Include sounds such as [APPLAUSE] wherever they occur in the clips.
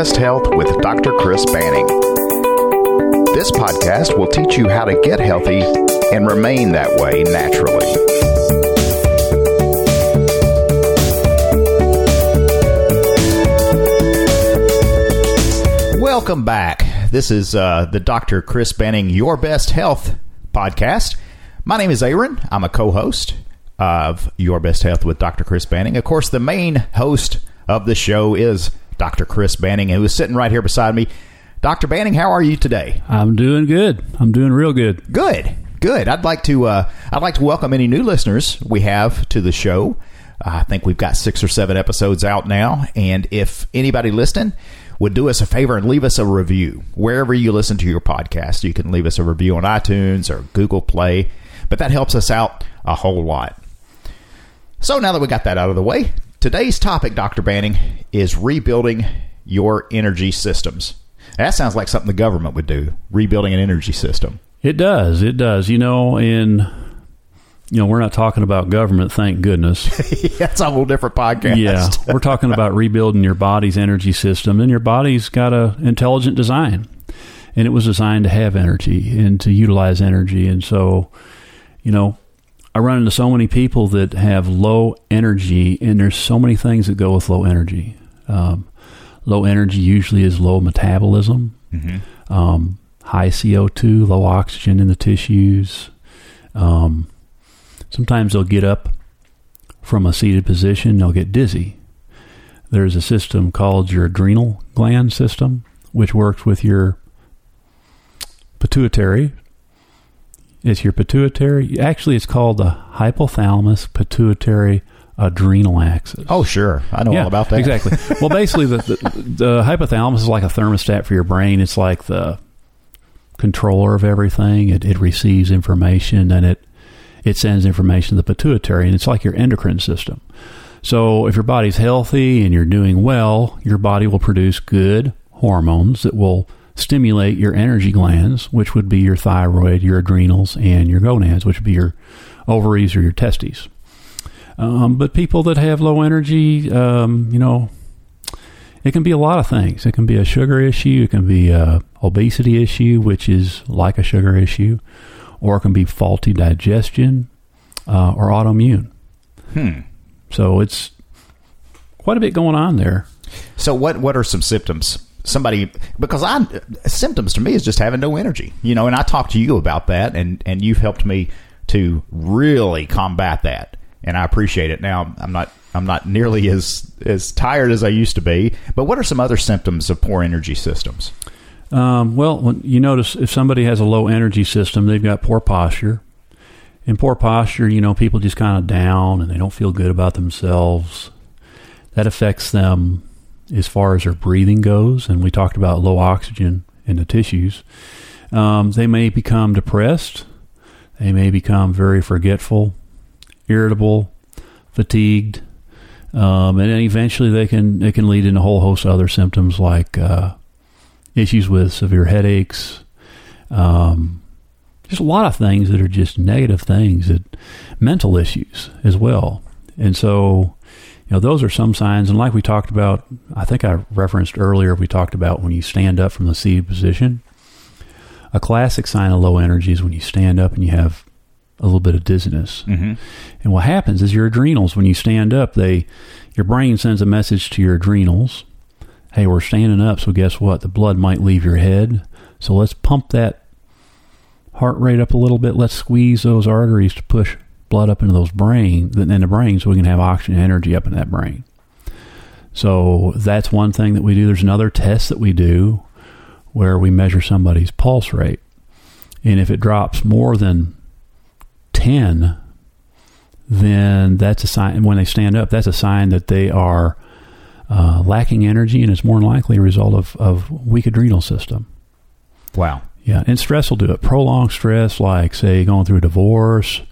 Best Health with Dr. Chris Banning. This podcast will teach you how to get healthy and remain that way naturally. Welcome back. This is uh, the Dr. Chris Banning Your Best Health podcast. My name is Aaron. I'm a co host of Your Best Health with Dr. Chris Banning. Of course, the main host of the show is Dr. Chris Banning, who is sitting right here beside me. Dr. Banning, how are you today? I'm doing good. I'm doing real good. Good, good. I'd like to uh, I'd like to welcome any new listeners we have to the show. I think we've got six or seven episodes out now, and if anybody listening would do us a favor and leave us a review wherever you listen to your podcast, you can leave us a review on iTunes or Google Play, but that helps us out a whole lot. So now that we got that out of the way, today's topic, Dr. Banning, is rebuilding your energy systems. That sounds like something the government would do, rebuilding an energy system. It does. It does. You know, in you know, we're not talking about government, thank goodness. [LAUGHS] That's a whole different podcast. Yeah, we're talking about rebuilding your body's energy system, and your body's got a intelligent design, and it was designed to have energy and to utilize energy, and so, you know, I run into so many people that have low energy, and there's so many things that go with low energy. Um, low energy usually is low metabolism, mm-hmm. um, high CO2, low oxygen in the tissues. Um, sometimes they'll get up from a seated position, they'll get dizzy. There's a system called your adrenal gland system, which works with your pituitary, it's your pituitary. Actually, it's called the hypothalamus pituitary adrenal axis. Oh, sure. I know yeah, all about that. Exactly. [LAUGHS] well, basically, the, the, the hypothalamus is like a thermostat for your brain. It's like the controller of everything. It, it receives information and it it sends information to the pituitary, and it's like your endocrine system. So, if your body's healthy and you're doing well, your body will produce good hormones that will stimulate your energy glands, which would be your thyroid, your adrenals, and your gonads, which would be your ovaries or your testes. Um, but people that have low energy, um, you know, it can be a lot of things. It can be a sugar issue. It can be a obesity issue, which is like a sugar issue, or it can be faulty digestion uh, or autoimmune. Hmm. So it's quite a bit going on there. So what what are some symptoms somebody because I symptoms to me is just having no energy, you know. And I talked to you about that, and and you've helped me to really combat that, and I appreciate it. Now I'm not I'm not nearly as as tired as I used to be. But what are some other symptoms of poor energy systems? Um, well, you notice if somebody has a low energy system, they've got poor posture. In poor posture, you know, people just kind of down and they don't feel good about themselves. That affects them as far as their breathing goes, and we talked about low oxygen in the tissues. Um, they may become depressed. They may become very forgetful, irritable, fatigued, um, and then eventually they can it can lead in a whole host of other symptoms like uh, issues with severe headaches. Um, just a lot of things that are just negative things that mental issues as well. And so you know, those are some signs. And like we talked about, I think I referenced earlier, we talked about when you stand up from the seated position. A classic sign of low energy is when you stand up and you have a little bit of dizziness. Mm-hmm. And what happens is your adrenals, when you stand up, they, your brain sends a message to your adrenals. Hey, we're standing up, so guess what? The blood might leave your head. So let's pump that heart rate up a little bit. Let's squeeze those arteries to push blood up into those brain then in the brain so we can have oxygen energy up in that brain. So that's one thing that we do. There's another test that we do where we measure somebody's pulse rate. And if it drops more than 10, then that's a sign. When they stand up, that's a sign that they are uh, lacking energy, and it's more than likely a result of, of weak adrenal system. Wow. Yeah, and stress will do it. Prolonged stress, like say going through a divorce,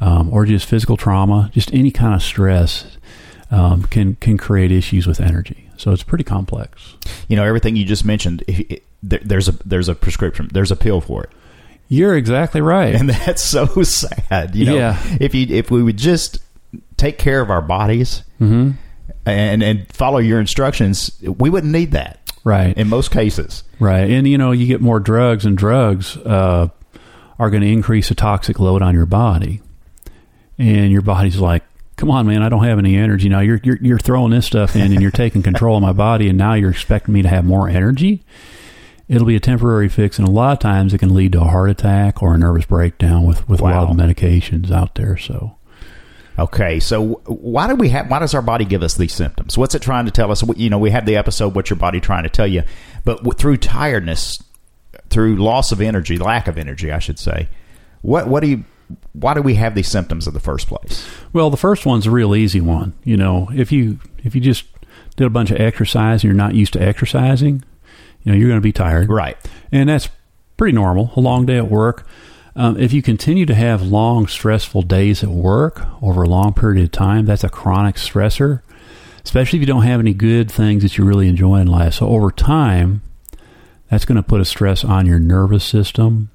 um, or just physical trauma, just any kind of stress um, can can create issues with energy. So it's pretty complex. You know, everything you just mentioned, it, there's a there's a prescription, there's a pill for it. You're exactly right, and [LAUGHS] that's so sad. You know, yeah. if you if we would just take care of our bodies mm-hmm. and and follow your instructions, we wouldn't need that. Right. in most cases. Right. And, you know, you get more drugs, and drugs uh, are going to increase the toxic load on your body. And your body's like, come on, man, I don't have any energy. Now you're, you're, you're throwing this stuff in and you're [LAUGHS] taking control of my body, and now you're expecting me to have more energy. It'll be a temporary fix, and a lot of times it can lead to a heart attack or a nervous breakdown with, with a lot of medications out there. So, Okay, so why do we have? Why does our body give us these symptoms? What's it trying to tell us? You know, we had the episode "What's Your Body Trying to Tell You," but through tiredness, through loss of energy, lack of energy, I should say. What what do you? Why do we have these symptoms in the first place? Well, the first one's a real easy one. You know, if you if you just did a bunch of exercise and you're not used to exercising, you know, you're going to be tired. Right. And that's pretty normal. A long day at work. Um, if you continue to have long, stressful days at work over a long period of time, that's a chronic stressor, especially if you don't have any good things that you really enjoy in life. So over time, that's going to put a stress on your nervous system.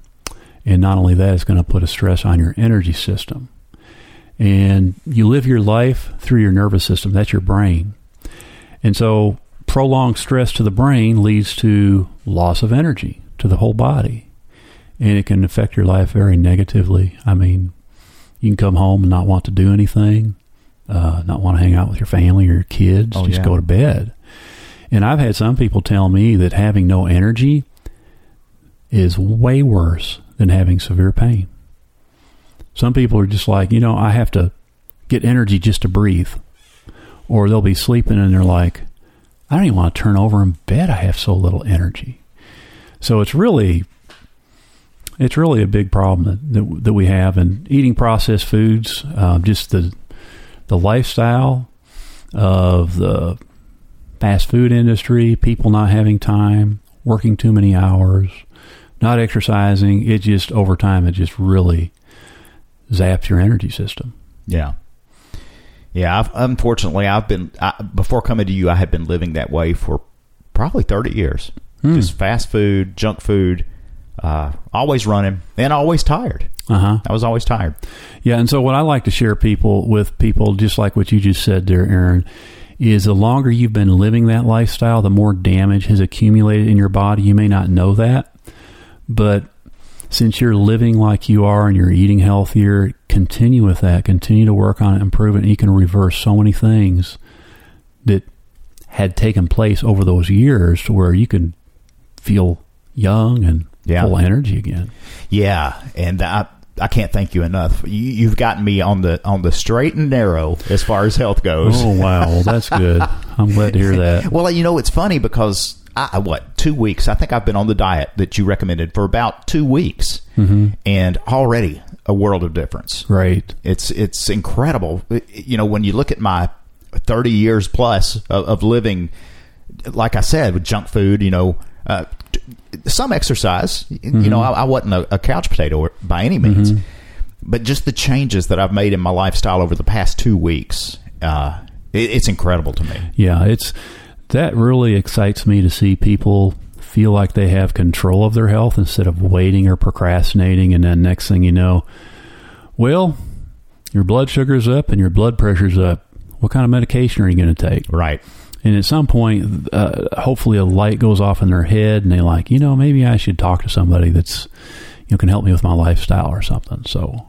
And not only that, it's going to put a stress on your energy system. And you live your life through your nervous system. That's your brain. And so prolonged stress to the brain leads to loss of energy to the whole body. And it can affect your life very negatively. I mean, you can come home and not want to do anything, uh, not want to hang out with your family or your kids, Oh, just yeah. go to bed. And I've had some people tell me that having no energy is way worse than having severe pain. Some people are just like, you know, I have to get energy just to breathe. Or they'll be sleeping and they're like, I don't even want to turn over in bed. I have so little energy. So it's really, it's really a big problem that that, that we have, and eating processed foods, um, just the the lifestyle of the fast food industry, people not having time, working too many hours, not exercising. It just over time, it just really zaps your energy system. Yeah. Yeah. I've, unfortunately, I've been I, before coming to you. I had been living that way for probably thirty years. Hmm. Just fast food, junk food, uh, always running, and always tired. Uh huh. I was always tired. Yeah, and so what I like to share people with people, just like what you just said there, Aaron, is the longer you've been living that lifestyle, the more damage has accumulated in your body. You may not know that, but since you're living like you are and you're eating healthier, continue with that. Continue to work on it, improve it, and you can reverse so many things that had taken place over those years to where you can feel young and Yeah. full energy again. Yeah, and I I can't thank you enough. You, you've gotten me on the on the straight and narrow as far as health goes. Oh wow, well that's good. [LAUGHS] I'm glad to hear that. Well, you know, it's funny because I, what two weeks? I think I've been on the diet that you recommended for about two weeks, Mm-hmm. and already a world of difference. Right. It's it's incredible. You know, when you look at my thirty years plus of, of living, like I said, with junk food. You know, uh, some exercise. You know, I, I wasn't a, a couch potato by any means, but just the changes that I've made in my lifestyle over the past two weeks. Uh, it, it's incredible to me. Yeah, it's that really excites me to see people feel like they have control of their health instead of waiting or procrastinating and then next thing you know, well, your blood sugar's up and your blood pressure's up. What kind of medication are you going to take? Right. And at some point, uh, hopefully, a light goes off in their head, and they're like, you know, maybe I should talk to somebody that's, you know, can help me with my lifestyle or something. So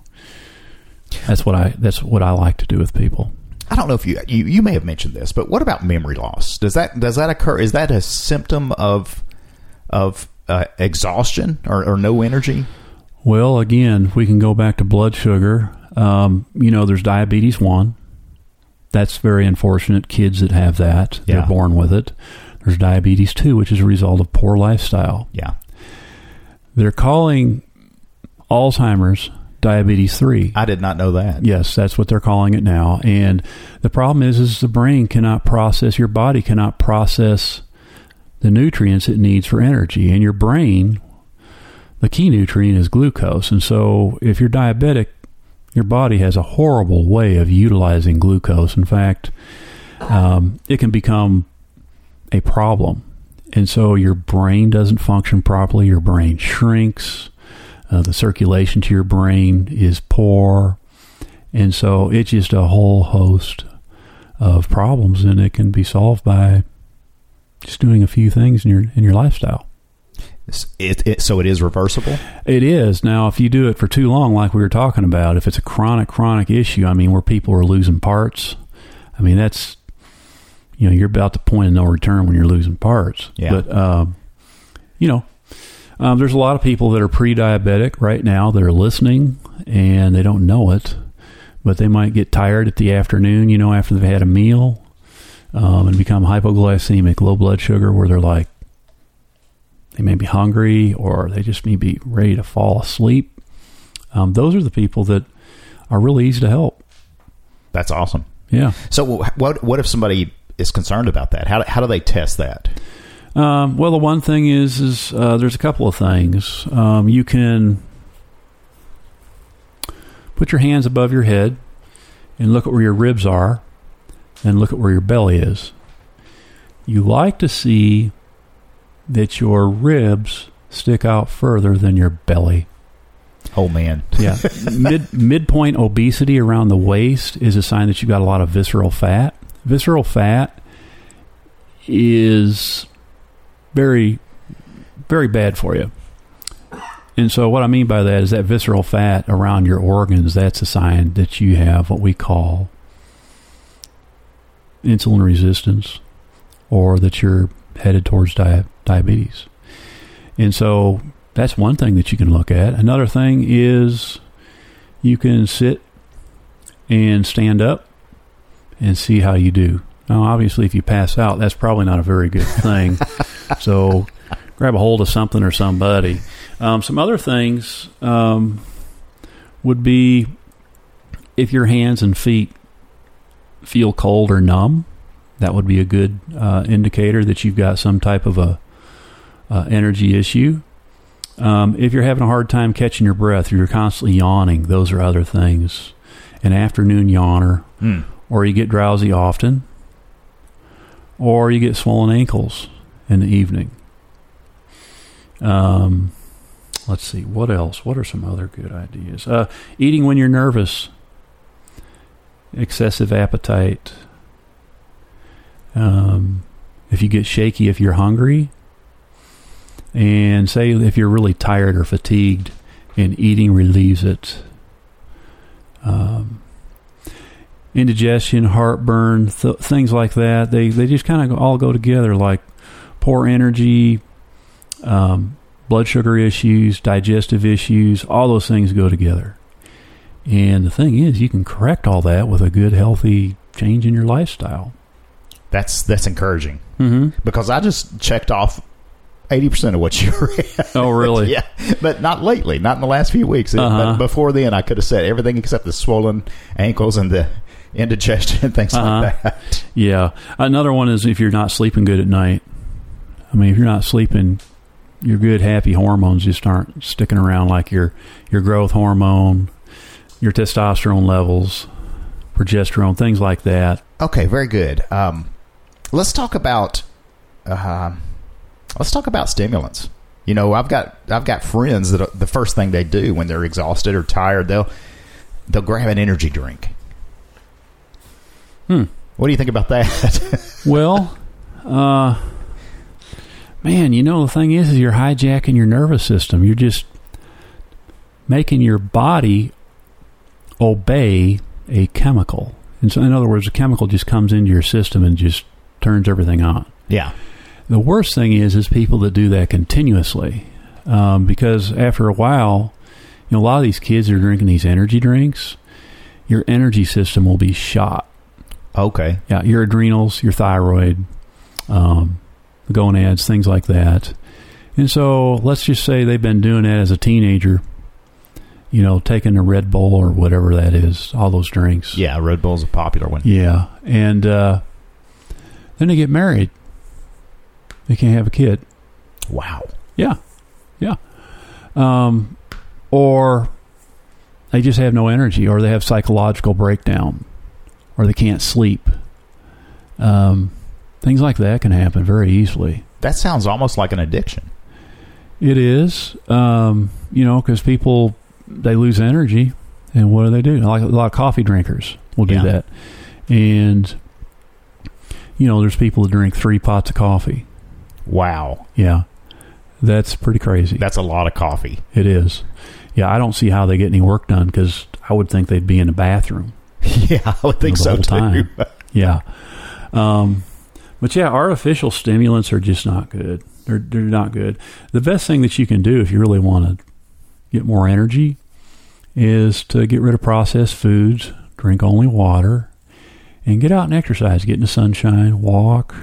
that's what I that's what I like to do with people. I don't know if you, you you may have mentioned this, but what about memory loss? Does that does that occur? Is that a symptom of of uh, exhaustion or, or no energy? Well, again, we can go back to blood sugar. Um, you know, there's diabetes one. That's very unfortunate. Kids that have that, Yeah. they're born with it. There's diabetes two, which is a result of poor lifestyle. Yeah, They're calling Alzheimer's diabetes three. I did not know that. Yes, that's what they're calling it now. And the problem is, is the brain cannot process, your body cannot process the nutrients it needs for energy. And your brain, the key nutrient is glucose. And so if you're diabetic, your body has a horrible way of utilizing glucose. In fact, um, it can become a problem. And so your brain doesn't function properly, your brain shrinks. Uh, the circulation to your brain is poor. And so it's just a whole host of problems, and it can be solved by just doing a few things in your in your lifestyle. It, it, so it is reversible. It is now. If you do it for too long, like we were talking about, if it's a chronic chronic issue, I mean, where people are losing parts, I mean, that's you know, you're about to point of no return when you're losing parts. Yeah. But um, you know, um, there's a lot of people that are pre-diabetic right now that are listening and they don't know it, but they might get tired at the afternoon, you know, after they've had a meal, um, and become hypoglycemic, low blood sugar, where they're like, they may be hungry or they just may be ready to fall asleep. Um, those are the people that are really easy to help. That's awesome. Yeah. So what what if somebody is concerned about that? How how do they test that? Um, well, the one thing is, is uh, there's a couple of things. Um, you can put your hands above your head and look at where your ribs are, and look at where your belly is. You like to see that your ribs stick out further than your belly. Oh man, Yeah, [LAUGHS] mid midpoint obesity around the waist is a sign that you've got a lot of visceral fat. Visceral fat is very, very bad for you. And so, what I mean by that is that visceral fat around your organs, that's a sign that you have what we call insulin resistance or that you're headed towards dia- diabetes. And so, that's one thing that you can look at. Another thing is you can sit and stand up and see how you do. Now, obviously, if you pass out, that's probably not a very good thing. [LAUGHS] so, grab a hold of something or somebody. Um, some other things um, would be if your hands and feet feel cold or numb. That would be a good uh, indicator that you've got some type of a uh, energy issue. Um, if you're having a hard time catching your breath, or you're constantly yawning, those are other things. An afternoon yawner, Hmm. or you get drowsy often, or you get swollen ankles in the evening. Um, let's see, what else? What are some other good ideas? Uh, eating when you're nervous, excessive appetite. Um, if you get shaky, if you're hungry, and say if you're really tired or fatigued, and eating relieves it. Um, indigestion, heartburn, th- things like that. They they just kind of all go together, like poor energy, um, blood sugar issues, digestive issues. All those things go together. And the thing is, you can correct all that with a good, healthy change in your lifestyle. That's that's encouraging Mm-hmm. because I just checked off eighty percent of what you [LAUGHS] read. Oh, really? yeah, but not lately, not in the last few weeks. Uh-huh. But before then, I could have said everything except the swollen ankles and the indigestion and things Uh-huh. like that. Yeah. Another one is if you're not sleeping good at night. I mean, if you're not sleeping, your good, happy hormones just aren't sticking around like your your growth hormone, your testosterone levels, progesterone, things like that. Okay, very good. Um, let's talk about um let's talk about stimulants. You know, I've got I've got friends that uh, the first thing they do when they're exhausted or tired, they'll they'll grab an energy drink. Hmm. What do you think about that? [LAUGHS] Well, uh, man, you know the thing is, is you're hijacking your nervous system. You're just making your body obey a chemical. And so, in other words, a chemical just comes into your system and just turns everything on. yeah. The worst thing is, is people that do that continuously, um, because after a while, you know, a lot of these kids are drinking these energy drinks. Your energy system will be shot. Okay. Yeah, your adrenals, your thyroid, um, the gonads, things like that. And so, let's just say they've been doing that as a teenager. You know, taking a Red Bull or whatever that is, all those drinks. Yeah, Red Bull's a popular one. Yeah, and uh, then they get married. They can't have a kid. Wow. Yeah, yeah. Um, or they just have no energy, or they have psychological breakdown, or they can't sleep. Um, things like that can happen very easily. That sounds almost like an addiction. It is, um, you know, because people they lose energy, and what do they do? Like a lot of coffee drinkers will do Yeah. that, and you know, there's people that drink three pots of coffee Wow. Yeah. That's pretty crazy. That's a lot of coffee. It is. Yeah, I don't see how they get any work done because I would think they'd be in the bathroom. [LAUGHS] Yeah, I would think so too. [LAUGHS] Yeah. Um, but yeah, artificial stimulants are just not good. They're they're not good. The best thing that you can do if you really want to get more energy is to get rid of processed foods, drink only water, and get out and exercise. Get in the sunshine, walk.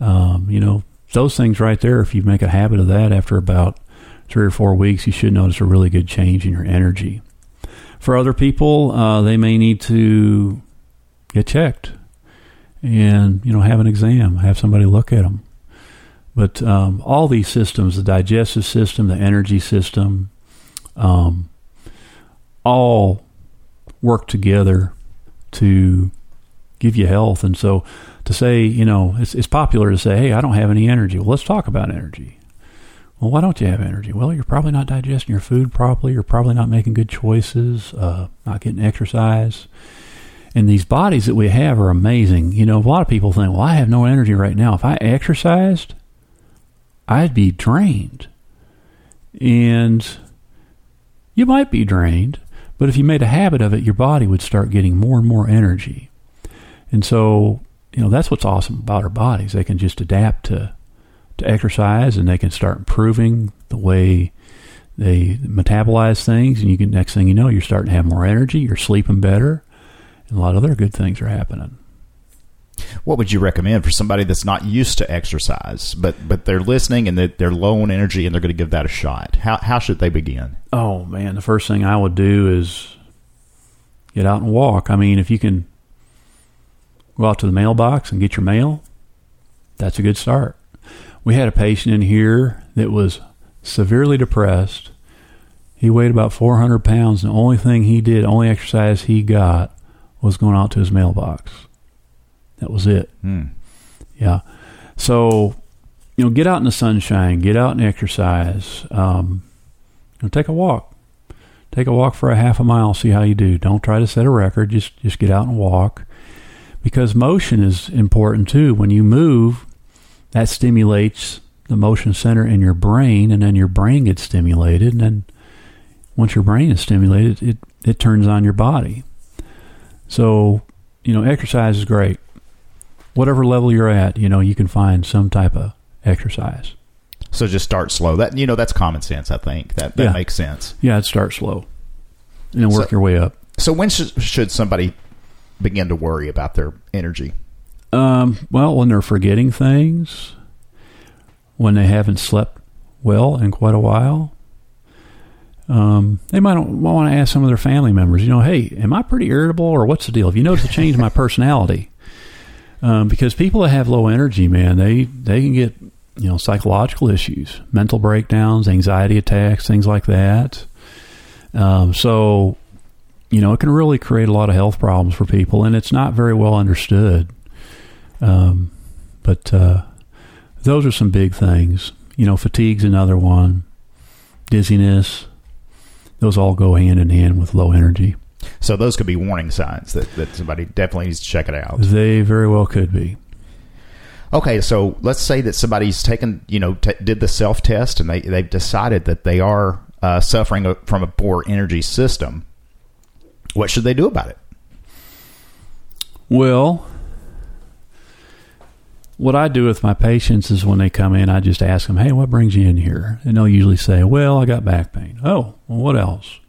Um, you know those things right there. If you make a habit of that, after about three or four weeks, you should notice a really good change in your energy. For other people, uh, they may need to get checked and you know have an exam, have somebody look at them. But um, all these systems, the digestive system, the energy system, um, all work together to give you health. And so to say, you know, it's, it's popular to say, hey, I don't have any energy. Well, let's talk about energy. Well, why don't you have energy? Well, you're probably not digesting your food properly. You're probably not making good choices, uh, not getting exercise. And these bodies that we have are amazing. You know, a lot of people think, well, I have no energy right now. If I exercised, I'd be drained. And you might be drained, but if you made a habit of it, your body would start getting more and more energy. And so, you know, that's what's awesome about our bodies. They can just adapt to to exercise and they can start improving the way they metabolize things and you can next thing you know you're starting to have more energy, you're sleeping better, and a lot of other good things are happening. What would you recommend for somebody that's not used to exercise, but but they're listening and they're, they're low on energy and they're going to give that a shot? How how should they begin? Oh man, the first thing I would do is get out and walk. I mean, if you can go out to the mailbox and get your mail, that's a good start. We had a patient in here that was severely depressed. He weighed about 400 pounds, and the only thing he did, only exercise he got, was going out to his mailbox. That was it. Hmm. Yeah. So, you know, get out in the sunshine, get out and exercise. Um, you know, take a walk. Take a walk for a half a mile, see how you do. Don't try to set a record. Just just get out and walk. Because motion is important too. When you move, that stimulates the motion center in your brain and then your brain gets stimulated and then once your brain is stimulated it, it turns on your body. So, you know, exercise is great whatever level you're at, you know, you can find some type of exercise. So just start slow. That you know that's common sense. I think that that Yeah. makes sense. Yeah, I'd start slow and then work So- your way up. So when should, should somebody begin to worry about their energy? Um, well, when they're forgetting things, when they haven't slept well in quite a while, um, they might want to ask some of their family members, you know, hey, am I pretty irritable or what's the deal? Have you noticed a change in my personality? Um, because people that have low energy, man, they, they can get, you know, psychological issues, mental breakdowns, anxiety attacks, things like that. Um, so, you know, it can really create a lot of health problems for people, and it's not very well understood. Um, but uh, those are some big things. You know, fatigue's another one. Dizziness. Those all go hand in hand with low energy. So those could be warning signs that, that somebody definitely needs to check it out. They very well could be. Okay, so let's say that somebody's taken, you know, t- did the self test and they they've decided that they are uh, suffering from a poor energy system. What should they do about it? Well, what I do with my patients is when they come in, I just ask them, "Hey, what brings you in here?" And they'll usually say, "Well, I got back pain." Oh, well, what else?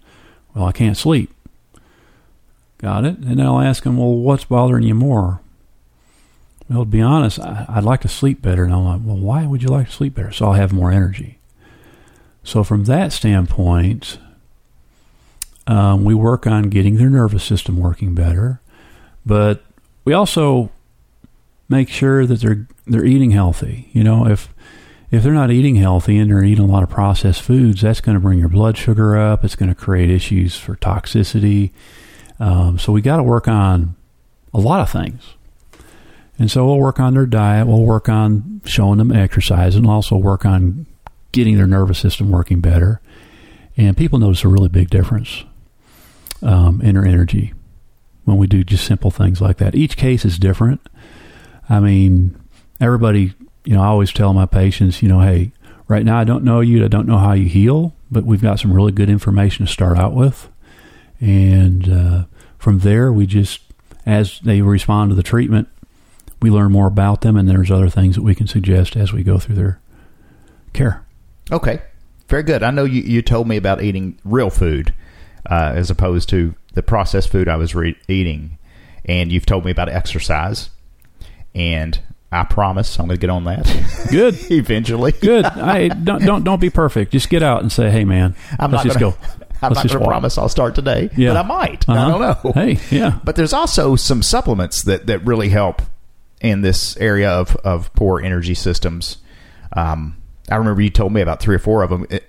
Well, I can't sleep. Got it. And I'll ask them, "Well, what's bothering you more?" Well, to be honest, I, I'd like to sleep better. And I'm like, "Well, why would you like to sleep better?" So I'll have more energy. So from that standpoint, um, we work on getting their nervous system working better, but we also make sure that they're they're eating healthy. You know, if if they're not eating healthy and they're eating a lot of processed foods, that's going to bring your blood sugar up. It's going to create issues for toxicity. Um, so we got to work on a lot of things. And so we'll work on their diet. We'll work on showing them exercise, and also work on getting their nervous system working better. And people notice a really big difference um, in their energy when we do just simple things like that. Each case is different. I mean, everybody you know, I always tell my patients, you know, hey, right now I don't know you, I don't know how you heal, but we've got some really good information to start out with, and uh, from there we just, as they respond to the treatment, we learn more about them, and there's other things that we can suggest as we go through their care. Okay, very good. I know you, you told me about eating real food uh, as opposed to the processed food I was re- eating, and you've told me about exercise, and I promise I'm going to get on that. [LAUGHS] Good. eventually. Good. [LAUGHS] I don't don't don't be perfect. Just get out and say, "Hey, man, I'm let's not just gonna, go." [LAUGHS] I'm Let's not going to promise I'll start today, Yeah. but I might. I Uh-huh. don't know. Hey, yeah. But there's also some supplements that, that really help in this area of, of poor energy systems. Um, I remember you told me about three or four of them. It-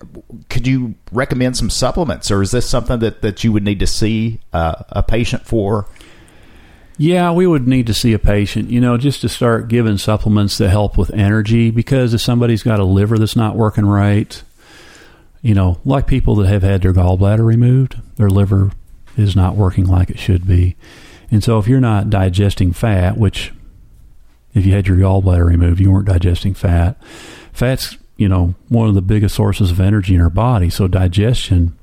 could you recommend some supplements, or is this something that, that you would need to see uh, a patient for? Yeah, we would need to see a patient, you know, just to start giving supplements that help with energy because if somebody's got a liver that's not working right, you know, like people that have had their gallbladder removed, their liver is not working like it should be. And so if you're not digesting fat, which if you had your gallbladder removed, you weren't digesting fat. Fat's, you know, one of the biggest sources of energy in our body. So digestion,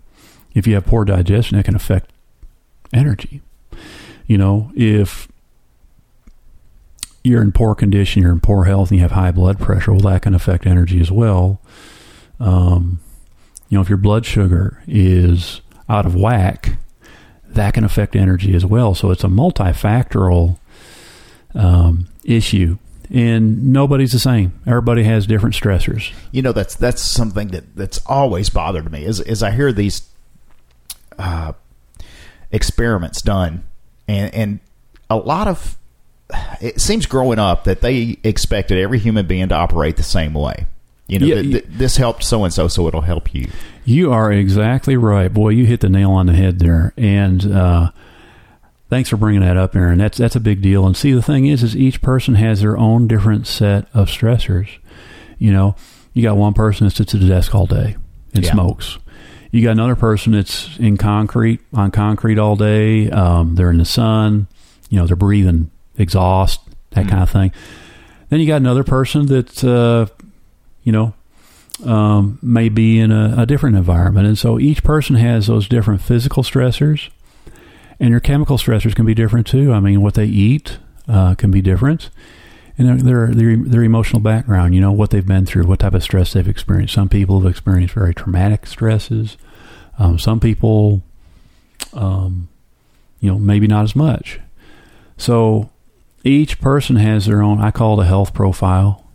if you have poor digestion, it can affect energy. You know, if you're in poor condition, you're in poor health, and you have high blood pressure, well, that can affect energy as well. Um, you know, if your blood sugar is out of whack, that can affect energy as well. So it's a multifactorial um, issue, and nobody's the same. Everybody has different stressors. You know, that's that's something that, that's always bothered me. Is as I hear these uh, experiments done, and and a lot of it seems growing up that they expected every human being to operate the same way. You know, Yeah, th- th- this helped so and so, so it'll help you. You are exactly right, boy. You hit the nail on the head there, and uh, thanks for bringing that up, Aaron. That's that's a big deal. And see, the thing is, is each person has their own different set of stressors. You know, you got one person that sits at a desk all day and Yeah. smokes. You got another person that's in concrete on concrete all day. Um, they're in the sun. You know, they're breathing exhaust, that Mm. kind of thing. Then you got another person that uh, you know um, may be in a, a different environment. And so each person has those different physical stressors, and your chemical stressors can be different too. I mean, what they eat uh, can be different, and their, their their emotional background. You know what they've been through, what type of stress they've experienced. Some people have experienced very traumatic stresses. Um, some people, um, you know, maybe not as much. So each person has their own. I call it a health profile.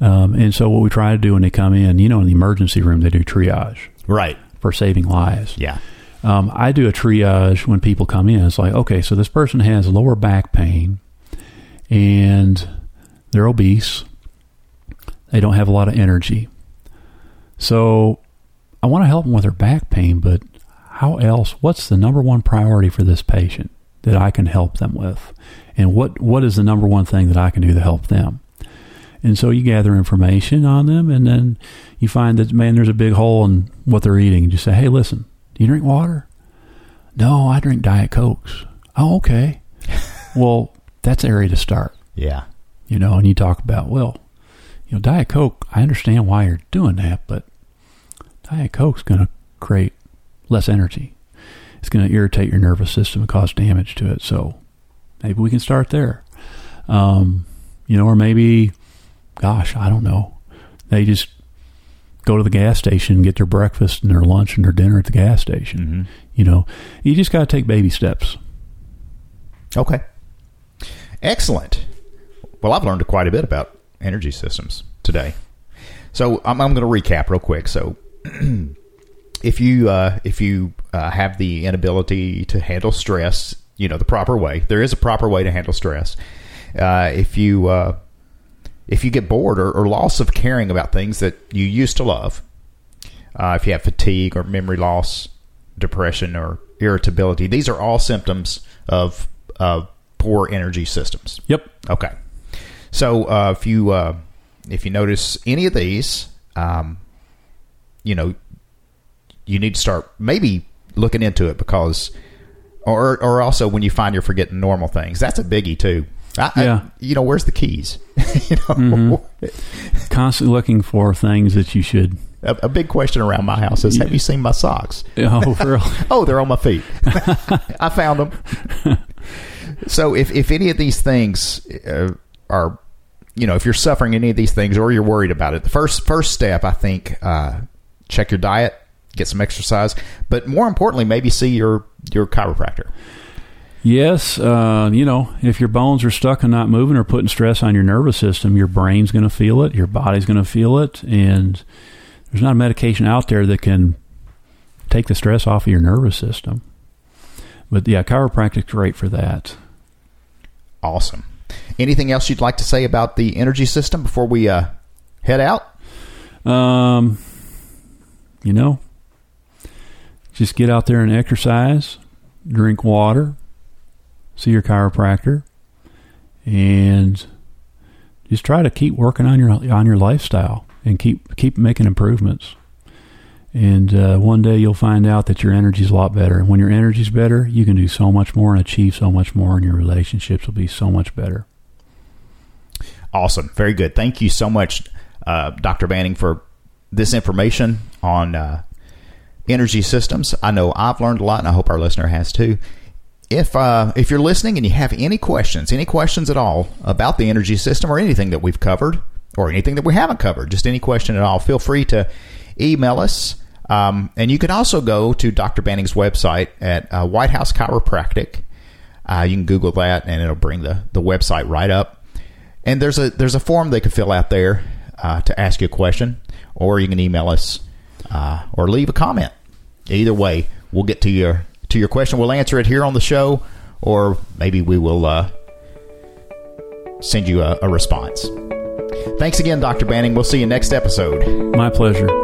Um, and so what we try to do when they come in, you know, in the emergency room, they do triage Right. for saving lives. Yeah. Um, I do a triage when people come in. It's like, okay, so this person has lower back pain and they're obese. They don't have a lot of energy. So I want to help them with their back pain, but how else? What's the number one priority for this patient that I can help them with? And what, what is the number one thing that I can do to help them? And so you gather information on them, and then you find that, man, there's a big hole in what they're eating. And you say, hey, listen, do you drink water? No, I drink Diet Cokes. Oh, okay. [LAUGHS] well, that's the area to start, Yeah. You know, and you talk about, well, you know, Diet Coke, I understand why you're doing that, but Diet Coke's going to create less energy. It's going to irritate your nervous system and cause damage to it. So maybe we can start there. Um, you know, or maybe, gosh, I don't know. They just go to the gas station and get their breakfast and their lunch and their dinner at the gas station. Mm-hmm. You know, you just got to take baby steps. Okay. Excellent. Well, I've learned quite a bit about energy systems today. So I'm, I'm going to recap real quick. So [CLEARS THROAT] if you uh, if you uh, have the inability to handle stress, you know the proper way. There is a proper way to handle stress. Uh, if you uh, if you get bored or, or loss of caring about things that you used to love, uh, if you have fatigue or memory loss, depression or irritability, these are all symptoms of of poor energy systems. Yep. Okay. So uh, if you uh, if you notice any of these, um, you know, you need to start maybe looking into it because, or or also when you find you're forgetting normal things, that's a biggie too. I, I- Yeah. you know, where's the keys? [LAUGHS] you know, Constantly looking for things that you should. a, a big question around my house is, have you seen my socks? Oh, [LAUGHS] really? Oh, they're on my feet. [LAUGHS] I found them. so, if if any of these things uh, are, you know, if you're suffering any of these things or you're worried about it, the first first step, I think, uh, check your diet, get some exercise, but more importantly, maybe see your your chiropractor. Yes, uh, you know, if your bones are stuck and not moving or putting stress on your nervous system, your brain's going to feel it, your body's going to feel it, and there's not a medication out there that can take the stress off of your nervous system. But yeah, chiropractic's great for that. Awesome. Anything else you'd like to say about the energy system before we uh, head out? Um, you know, just get out there and exercise, drink water, see your chiropractor, and just try to keep working on your on your lifestyle and keep keep making improvements. And uh, one day you'll find out that your energy's a lot better. And when your energy's better, you can do so much more and achieve so much more, and your relationships will be so much better. Awesome. Very good. Thank you so much, uh, Dr. Banning, for this information on uh, energy systems. I know I've learned a lot, and I hope our listener has too. If uh, if you're listening and you have any questions, any questions at all about the energy system or anything that we've covered or anything that we haven't covered, just any question at all, feel free to email us. Um, and you can also go to Dr. Banning's website at uh, White House Chiropractic. Uh, you can Google that, and it'll bring the, the website right up. And there's a there's a form they can fill out there uh, to ask you a question, or you can email us uh, or leave a comment. Either way, we'll get to your to your question. We'll answer it here on the show, or maybe we will uh, send you a, a response. Thanks again, Dr. Banning. We'll see you next episode. My pleasure.